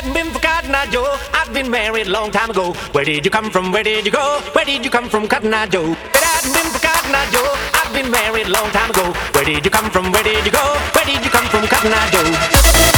hadn't been for Cotton Eye Joe, I'd been married a long time ago. Where did you come from? Where did you go? Where did you come from, Cotton Eye Joe? Hadn't been for Cotton Eye Joe, I'd been married a long time ago. Where did you come from? Where did you go? Where did you come from, Cotton Eye Joe?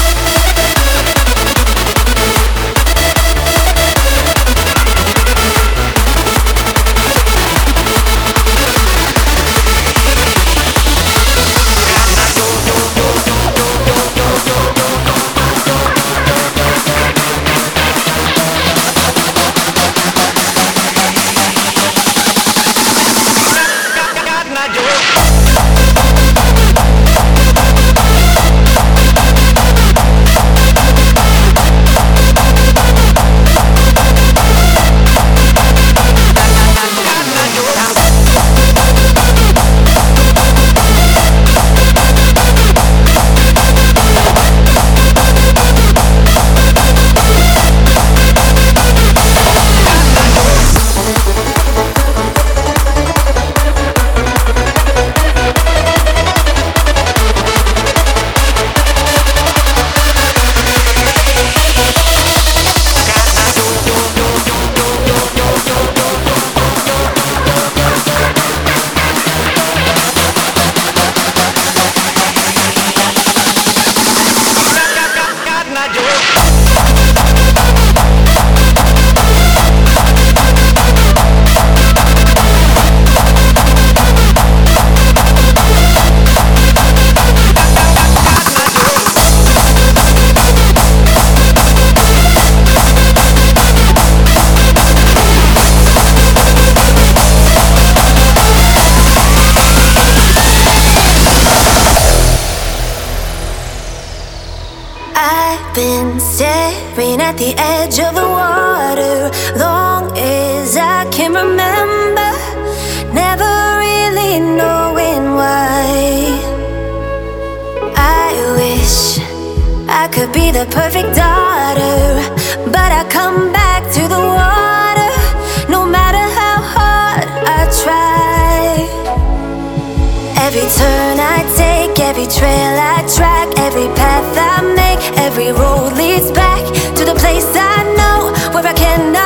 Trail I track, every path I make, every road leads back to the place I know where I cannot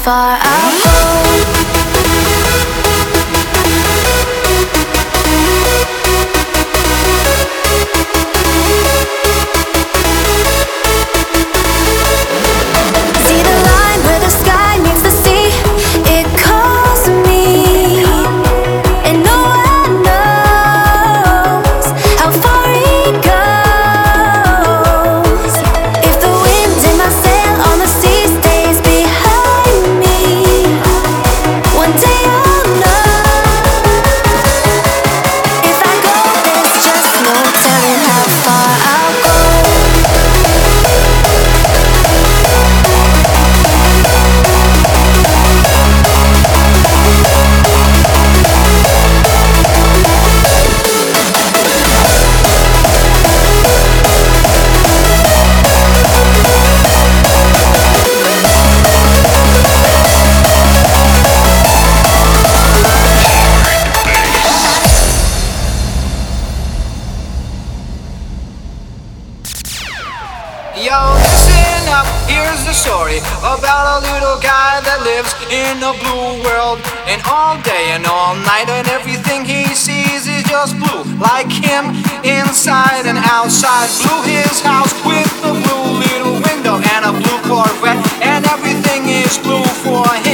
far I'll a blue world. And all day and all night, and everything he sees is just blue. Like him, inside and outside. Blue his house with a blue little window and a blue Corvette. And everything is blue for him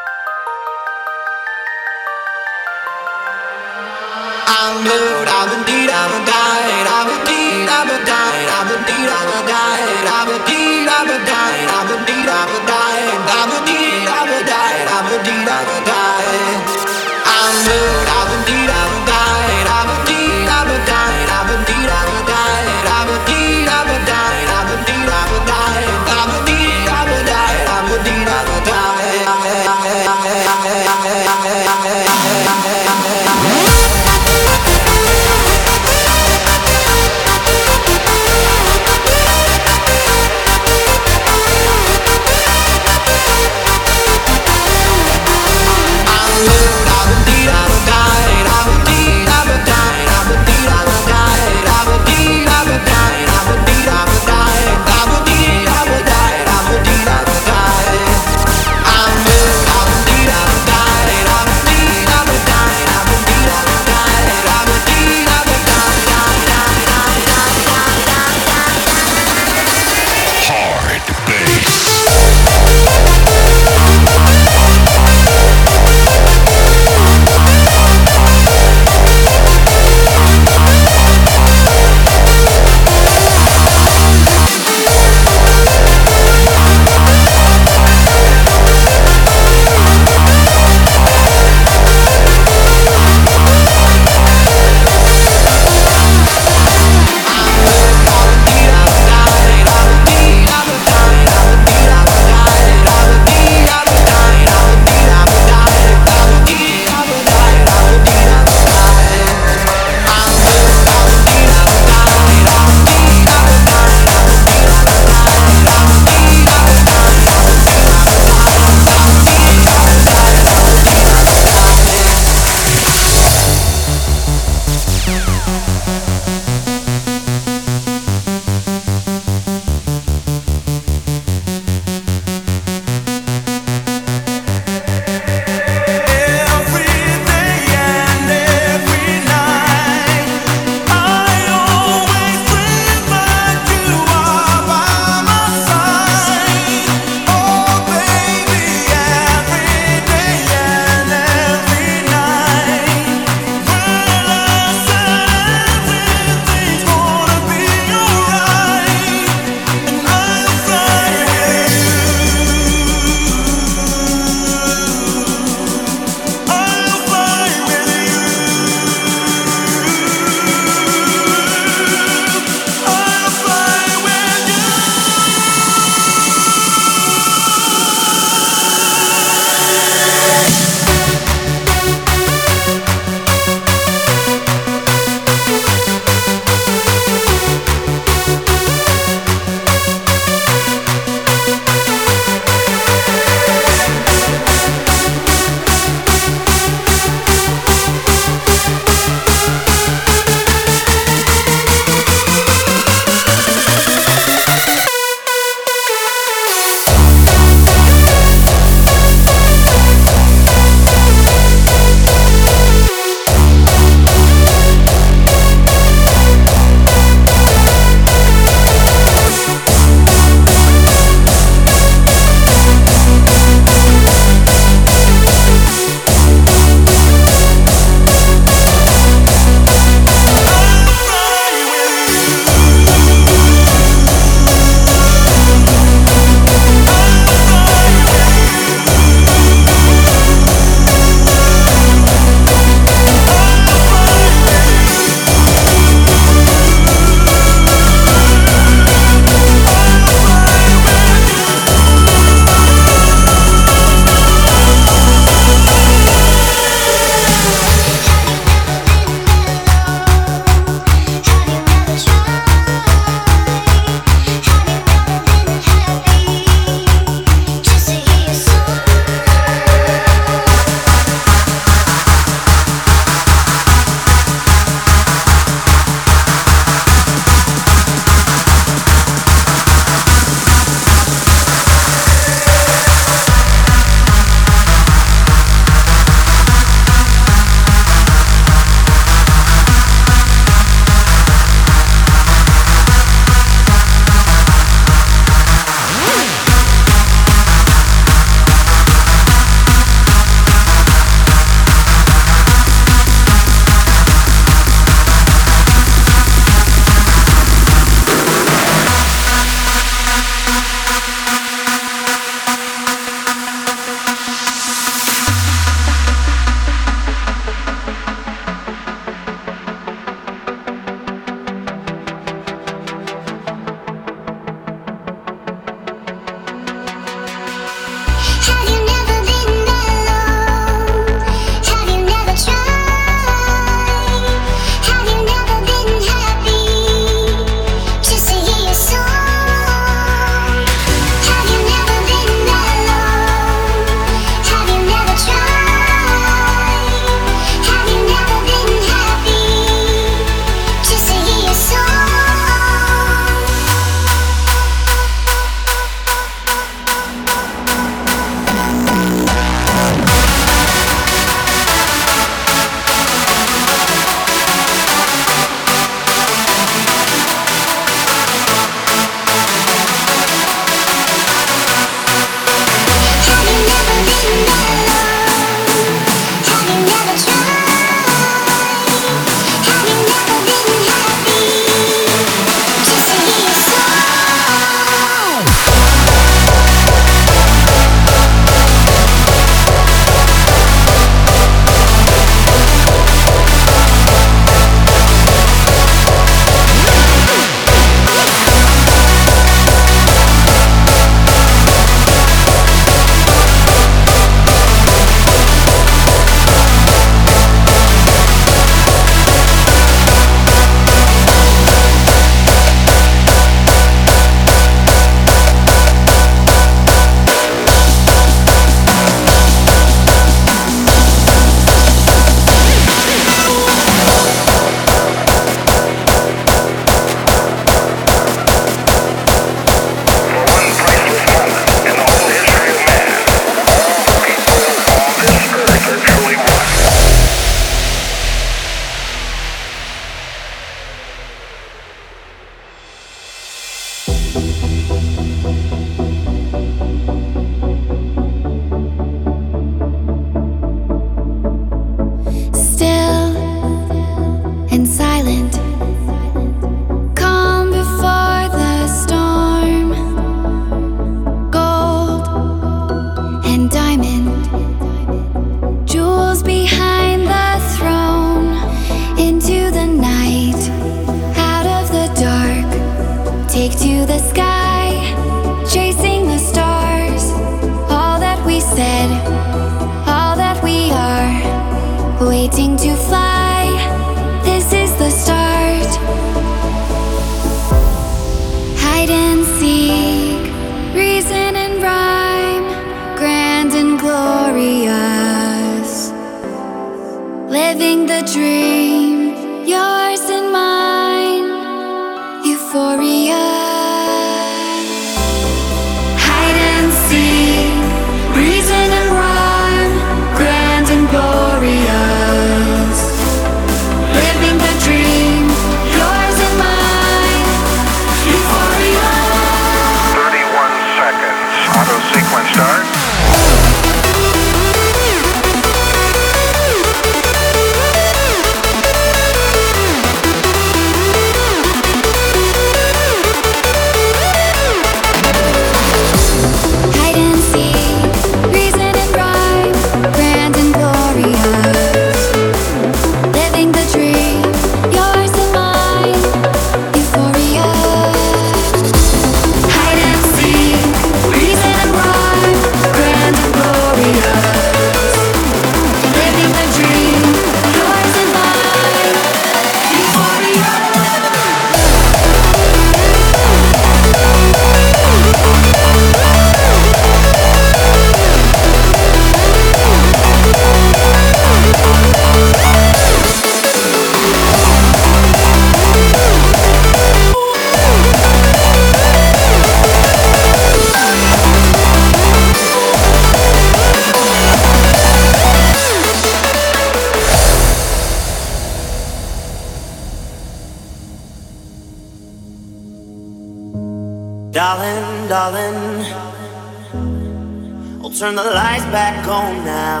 turn the lights back on now.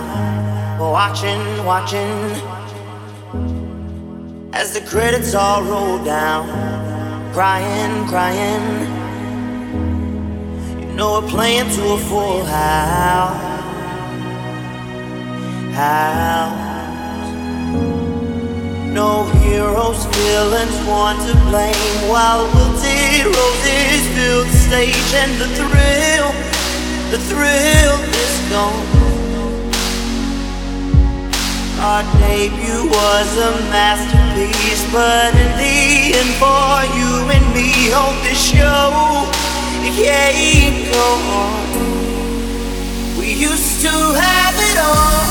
Watching, watching, as the credits all roll down. Crying, crying, you know we're playing to a full house. House. No heroes, villains, one to blame. While wilted roses fill the stage, and the thrill, the thrill is gone. Our debut was a masterpiece, but in the end, for you and me, on this show, it can't go on. We used to have it all,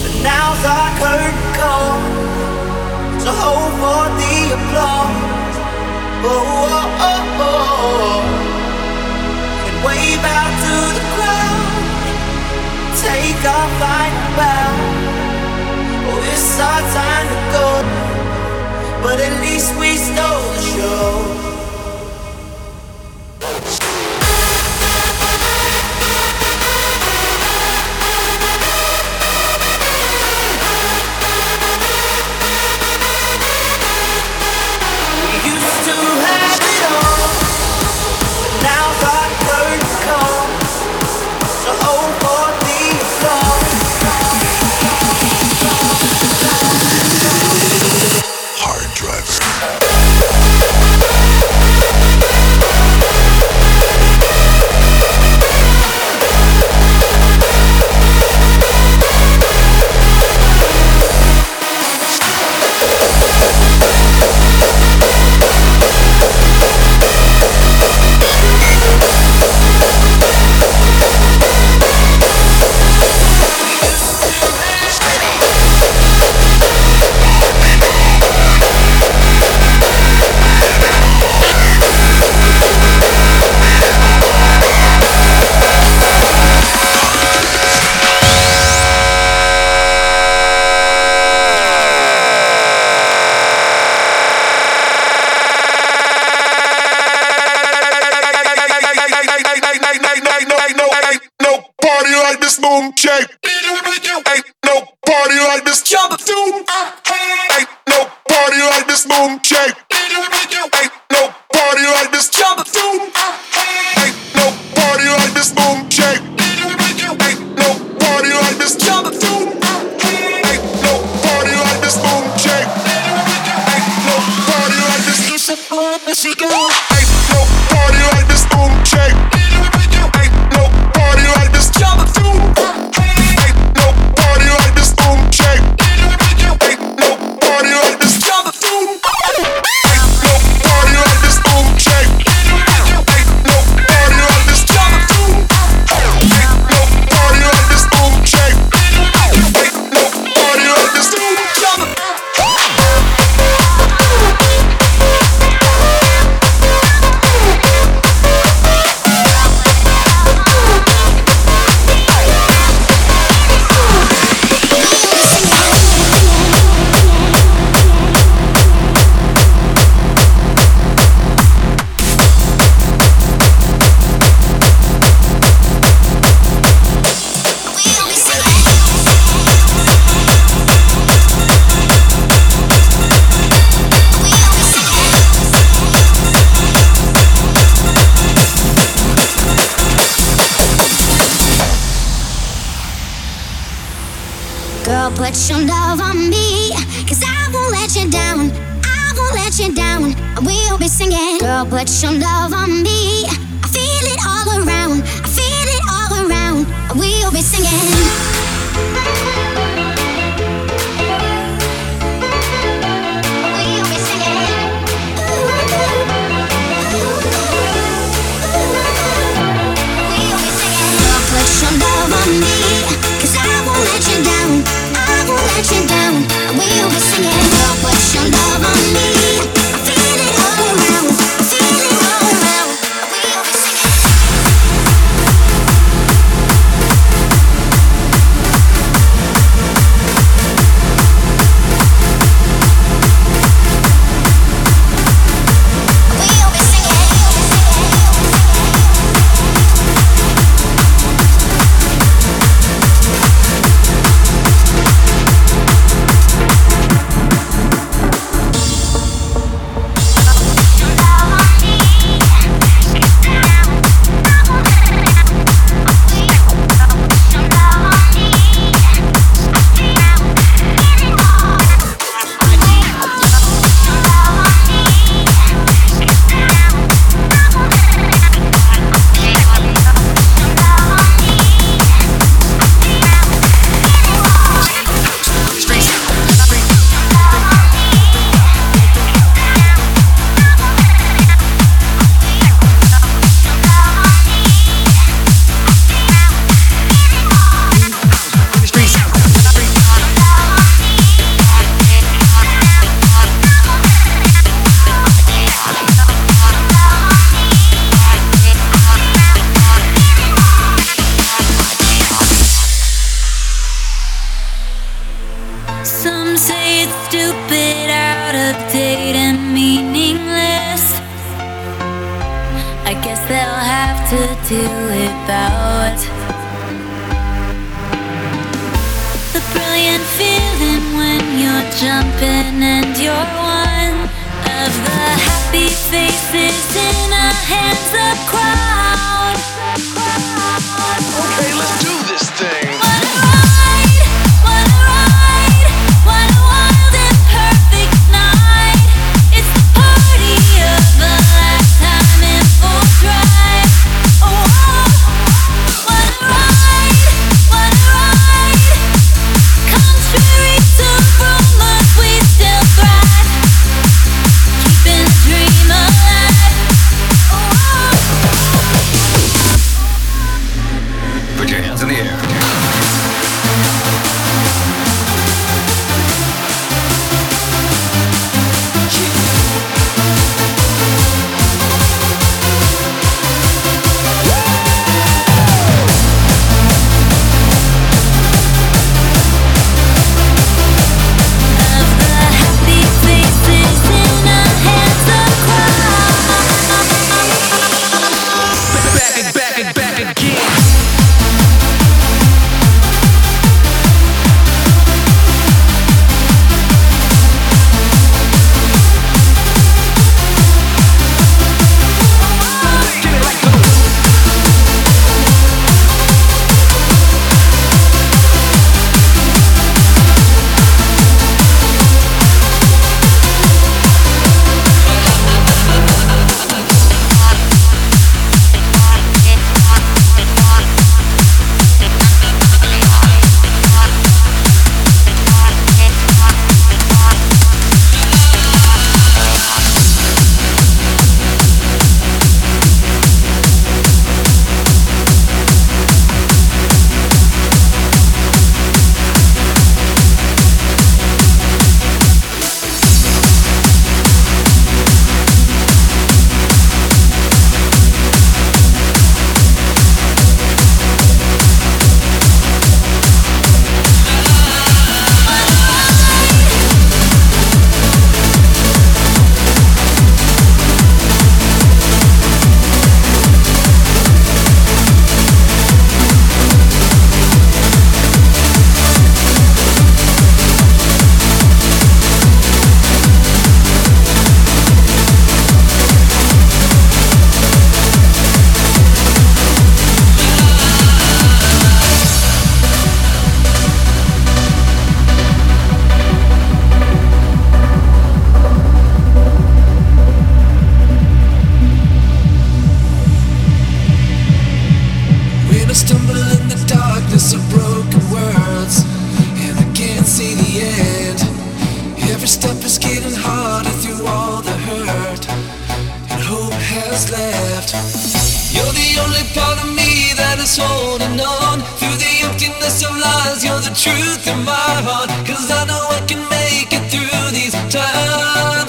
but now's our curtain call. So hold for the applause. Oh, oh, oh, oh. oh. Wave out to the crowd. Take our final bow. Oh, it's our time to go. But at least we stole the show.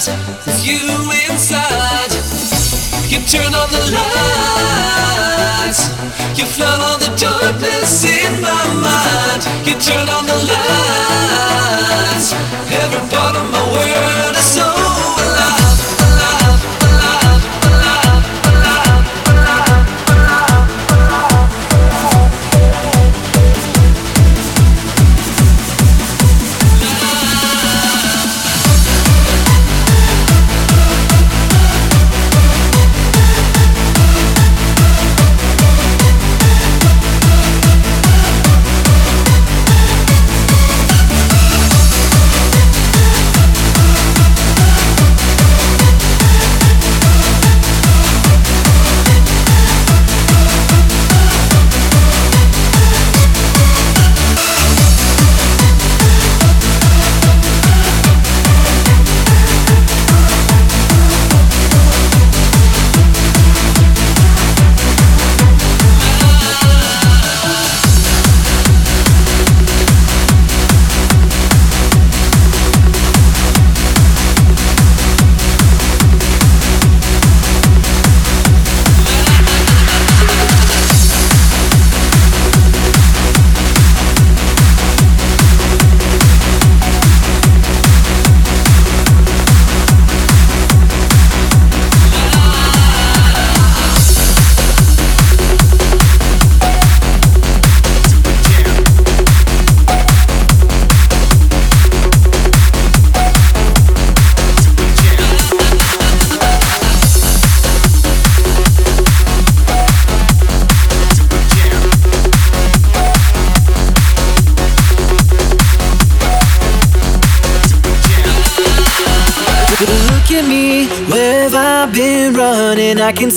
Times with you inside. You turn on the lights, you flood all the darkness in my mind. You turn on the lights, every part of my world is so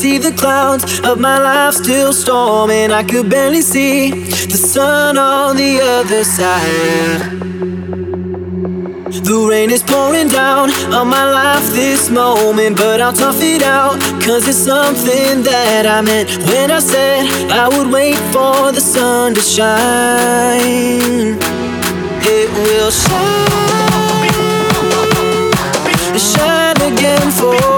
see the clouds of my life still storming. I could barely see the sun on the other side. The rain is pouring down on my life this moment, but I'll tough it out. Cause it's something that I meant when I said I would wait for the sun to shine. It will shine shine again for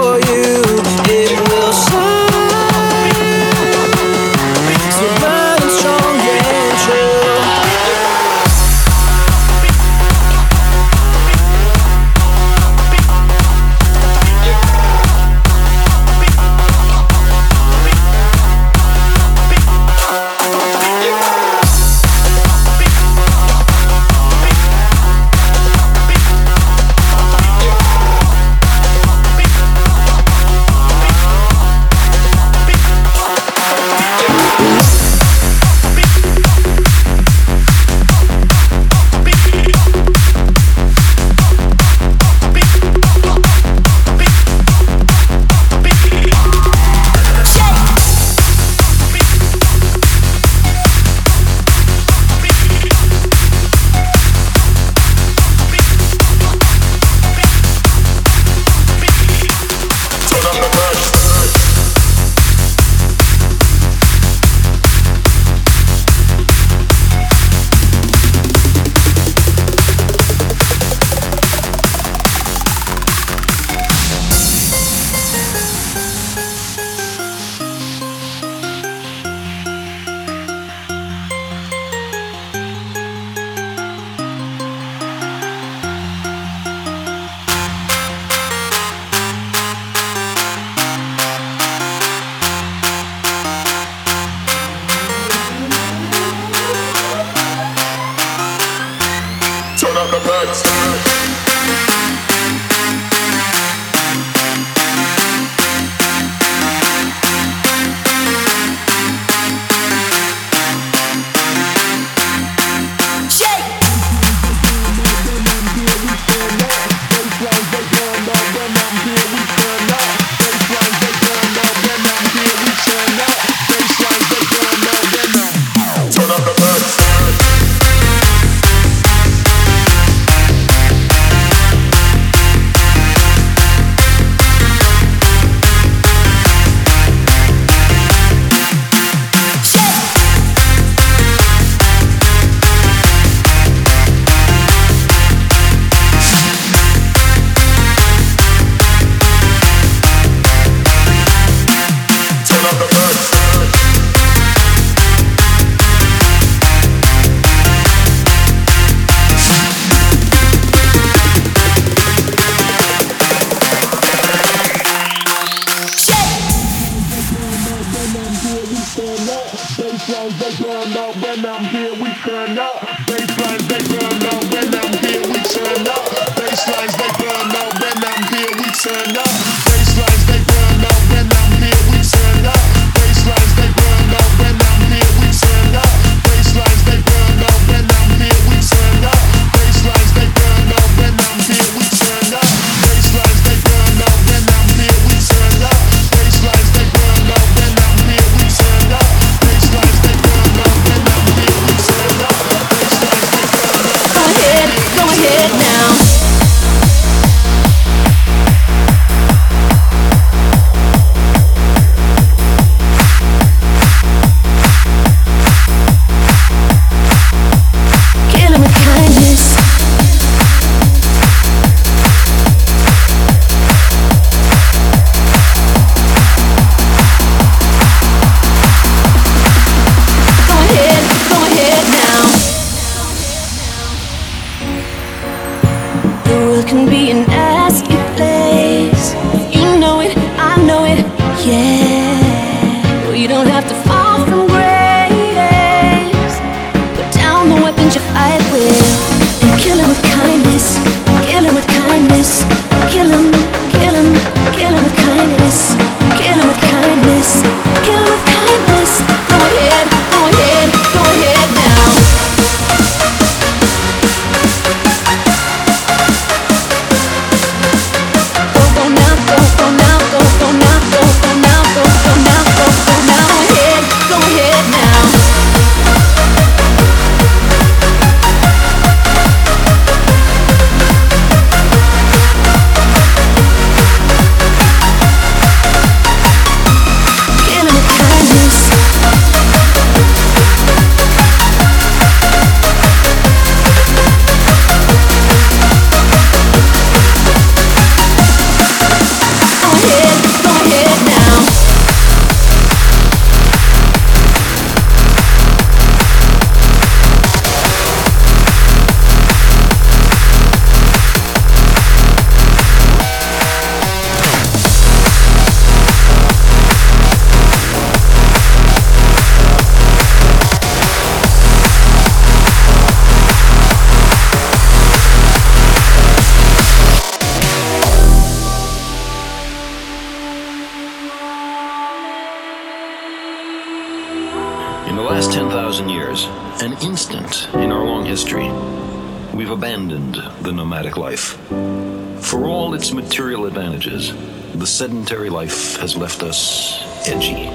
sedentary life has left us edgy.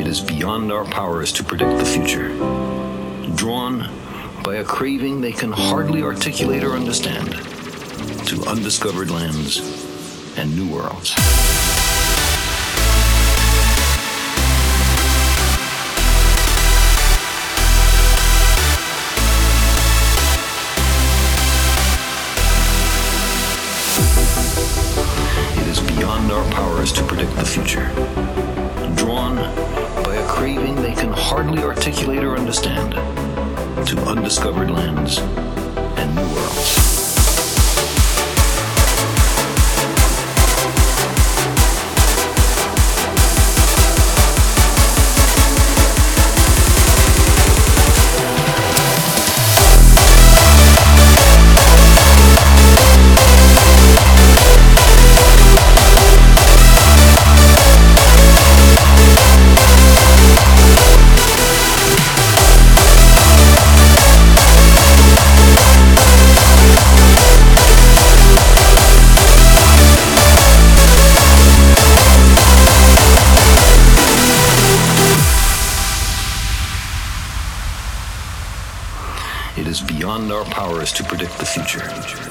It is beyond our powers to predict the future. Drawn by a craving they can hardly articulate or understand to undiscovered lands and new worlds. Powers to predict the future. Drawn by a craving they can hardly articulate or understand to undiscovered lands and new worlds. Predict the future.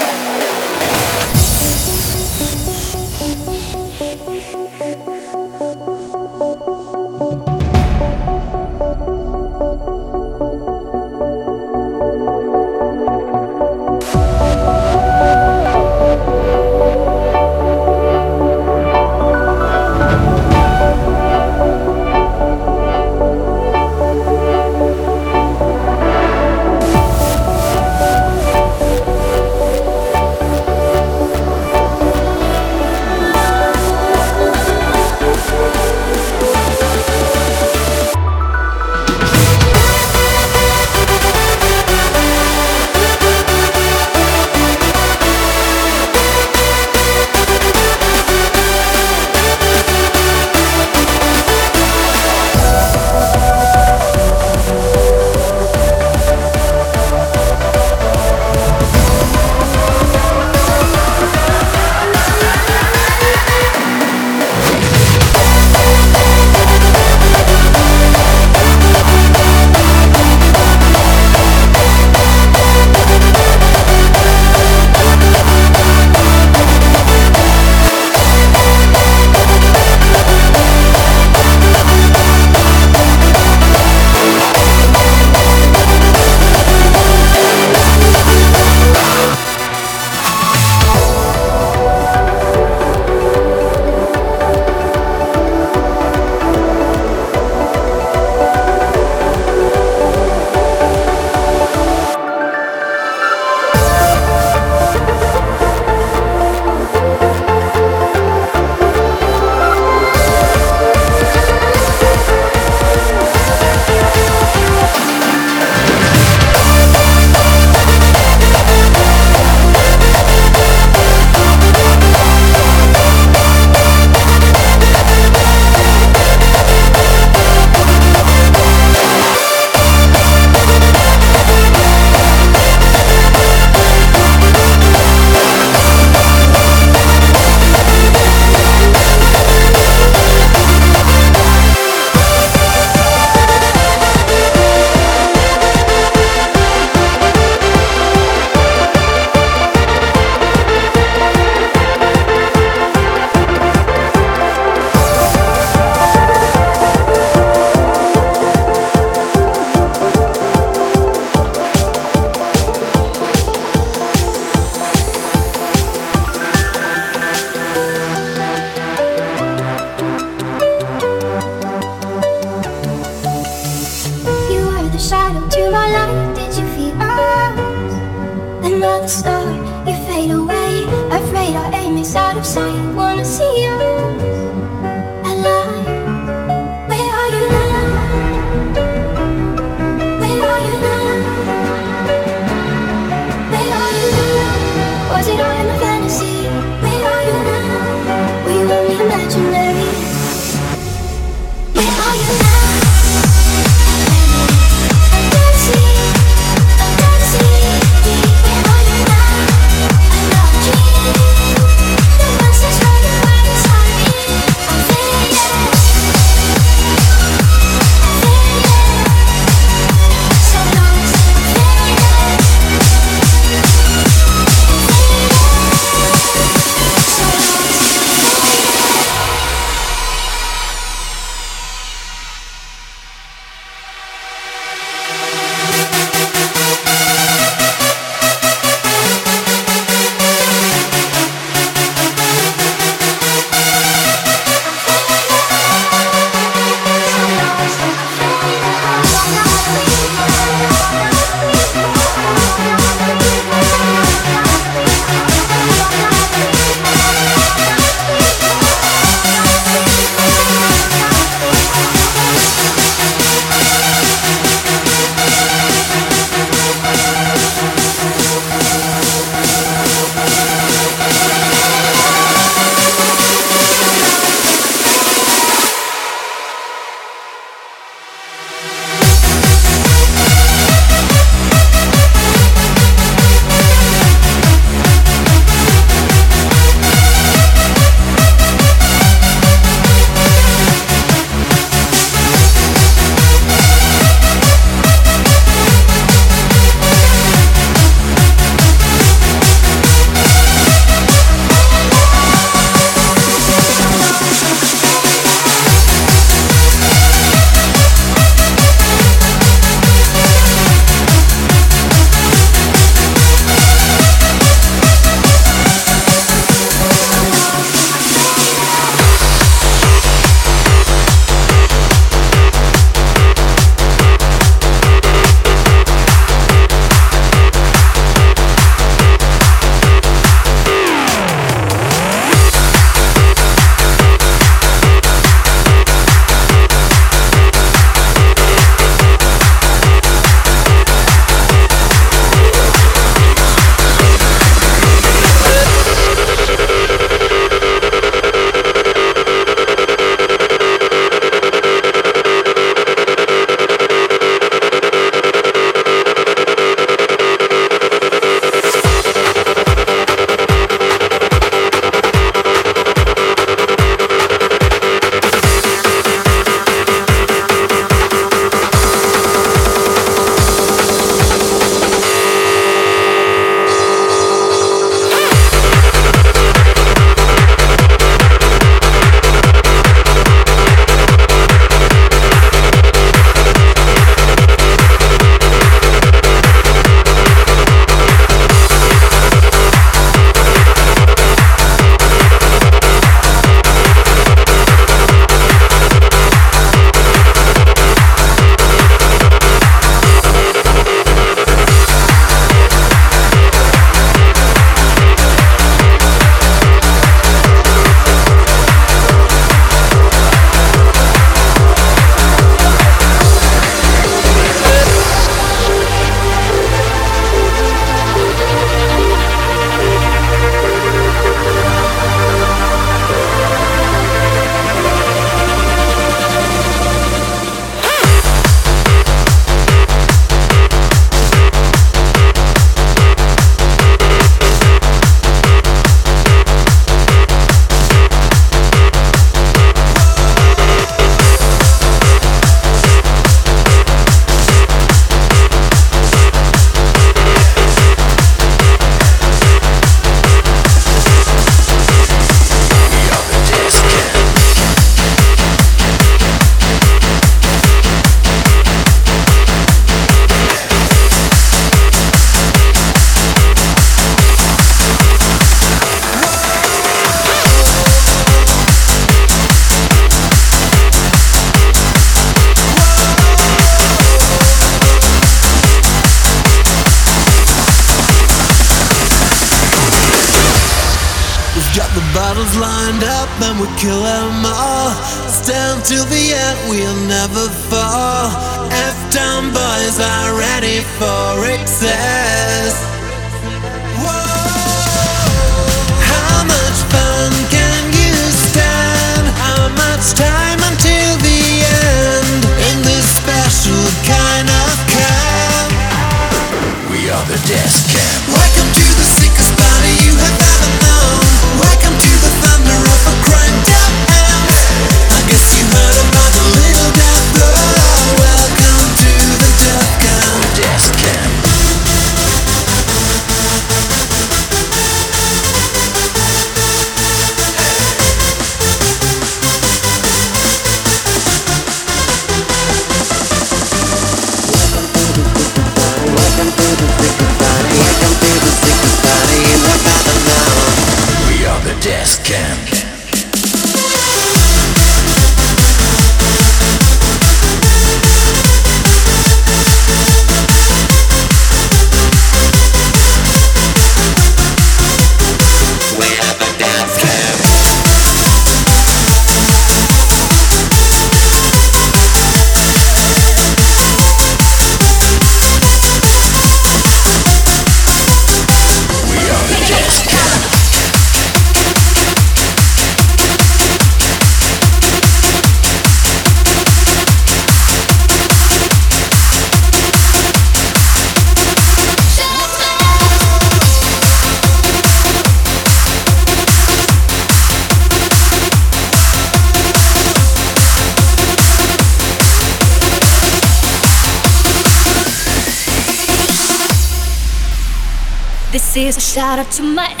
Shout out to my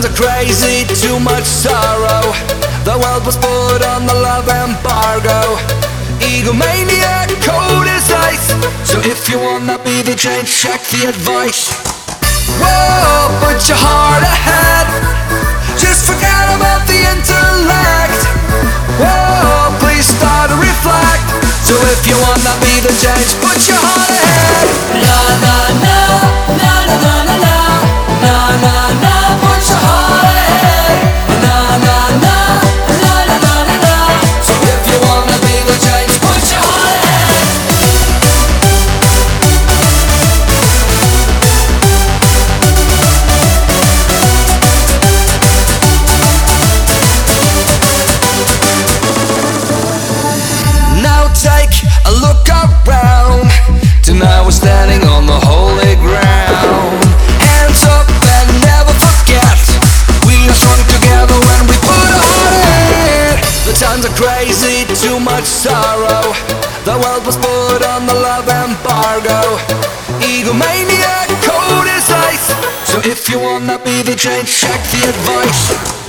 times are crazy, too much sorrow. The world was put on the love embargo. Egomania, cold as ice. So if you wanna be the change, check the advice. Whoa, put your heart ahead. Just forget about the intellect. Whoa, please start to reflect. So if you wanna be the change, put your heart ahead. Na na na, na sorrow. The world was put on the love embargo. Egomania, cold as ice. So if you wanna be the change, check the advice.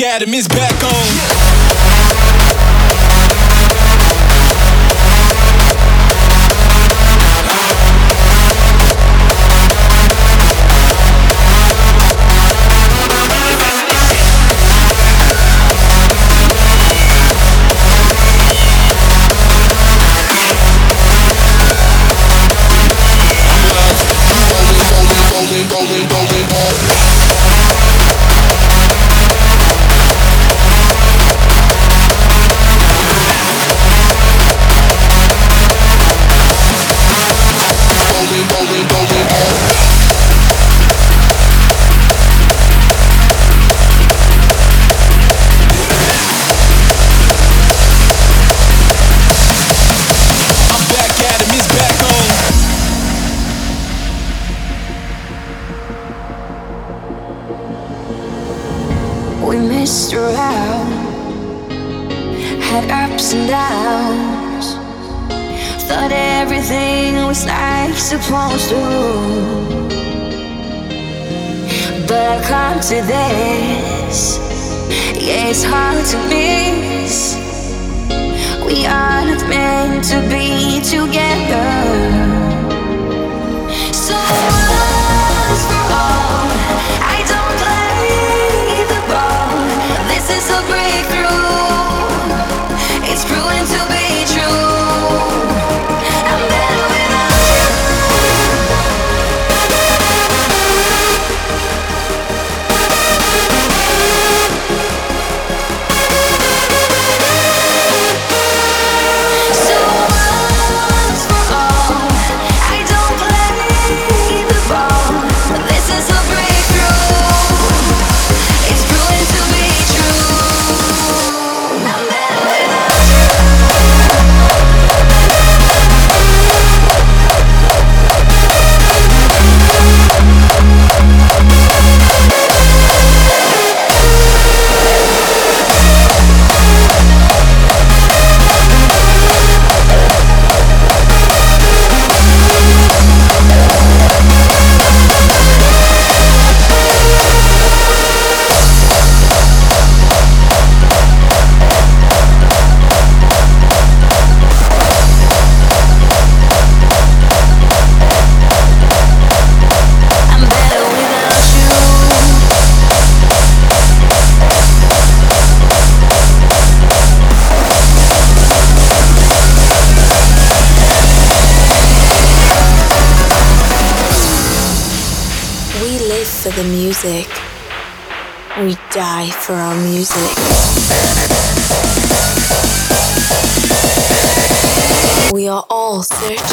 At him, it's back die for our music. We are all searching.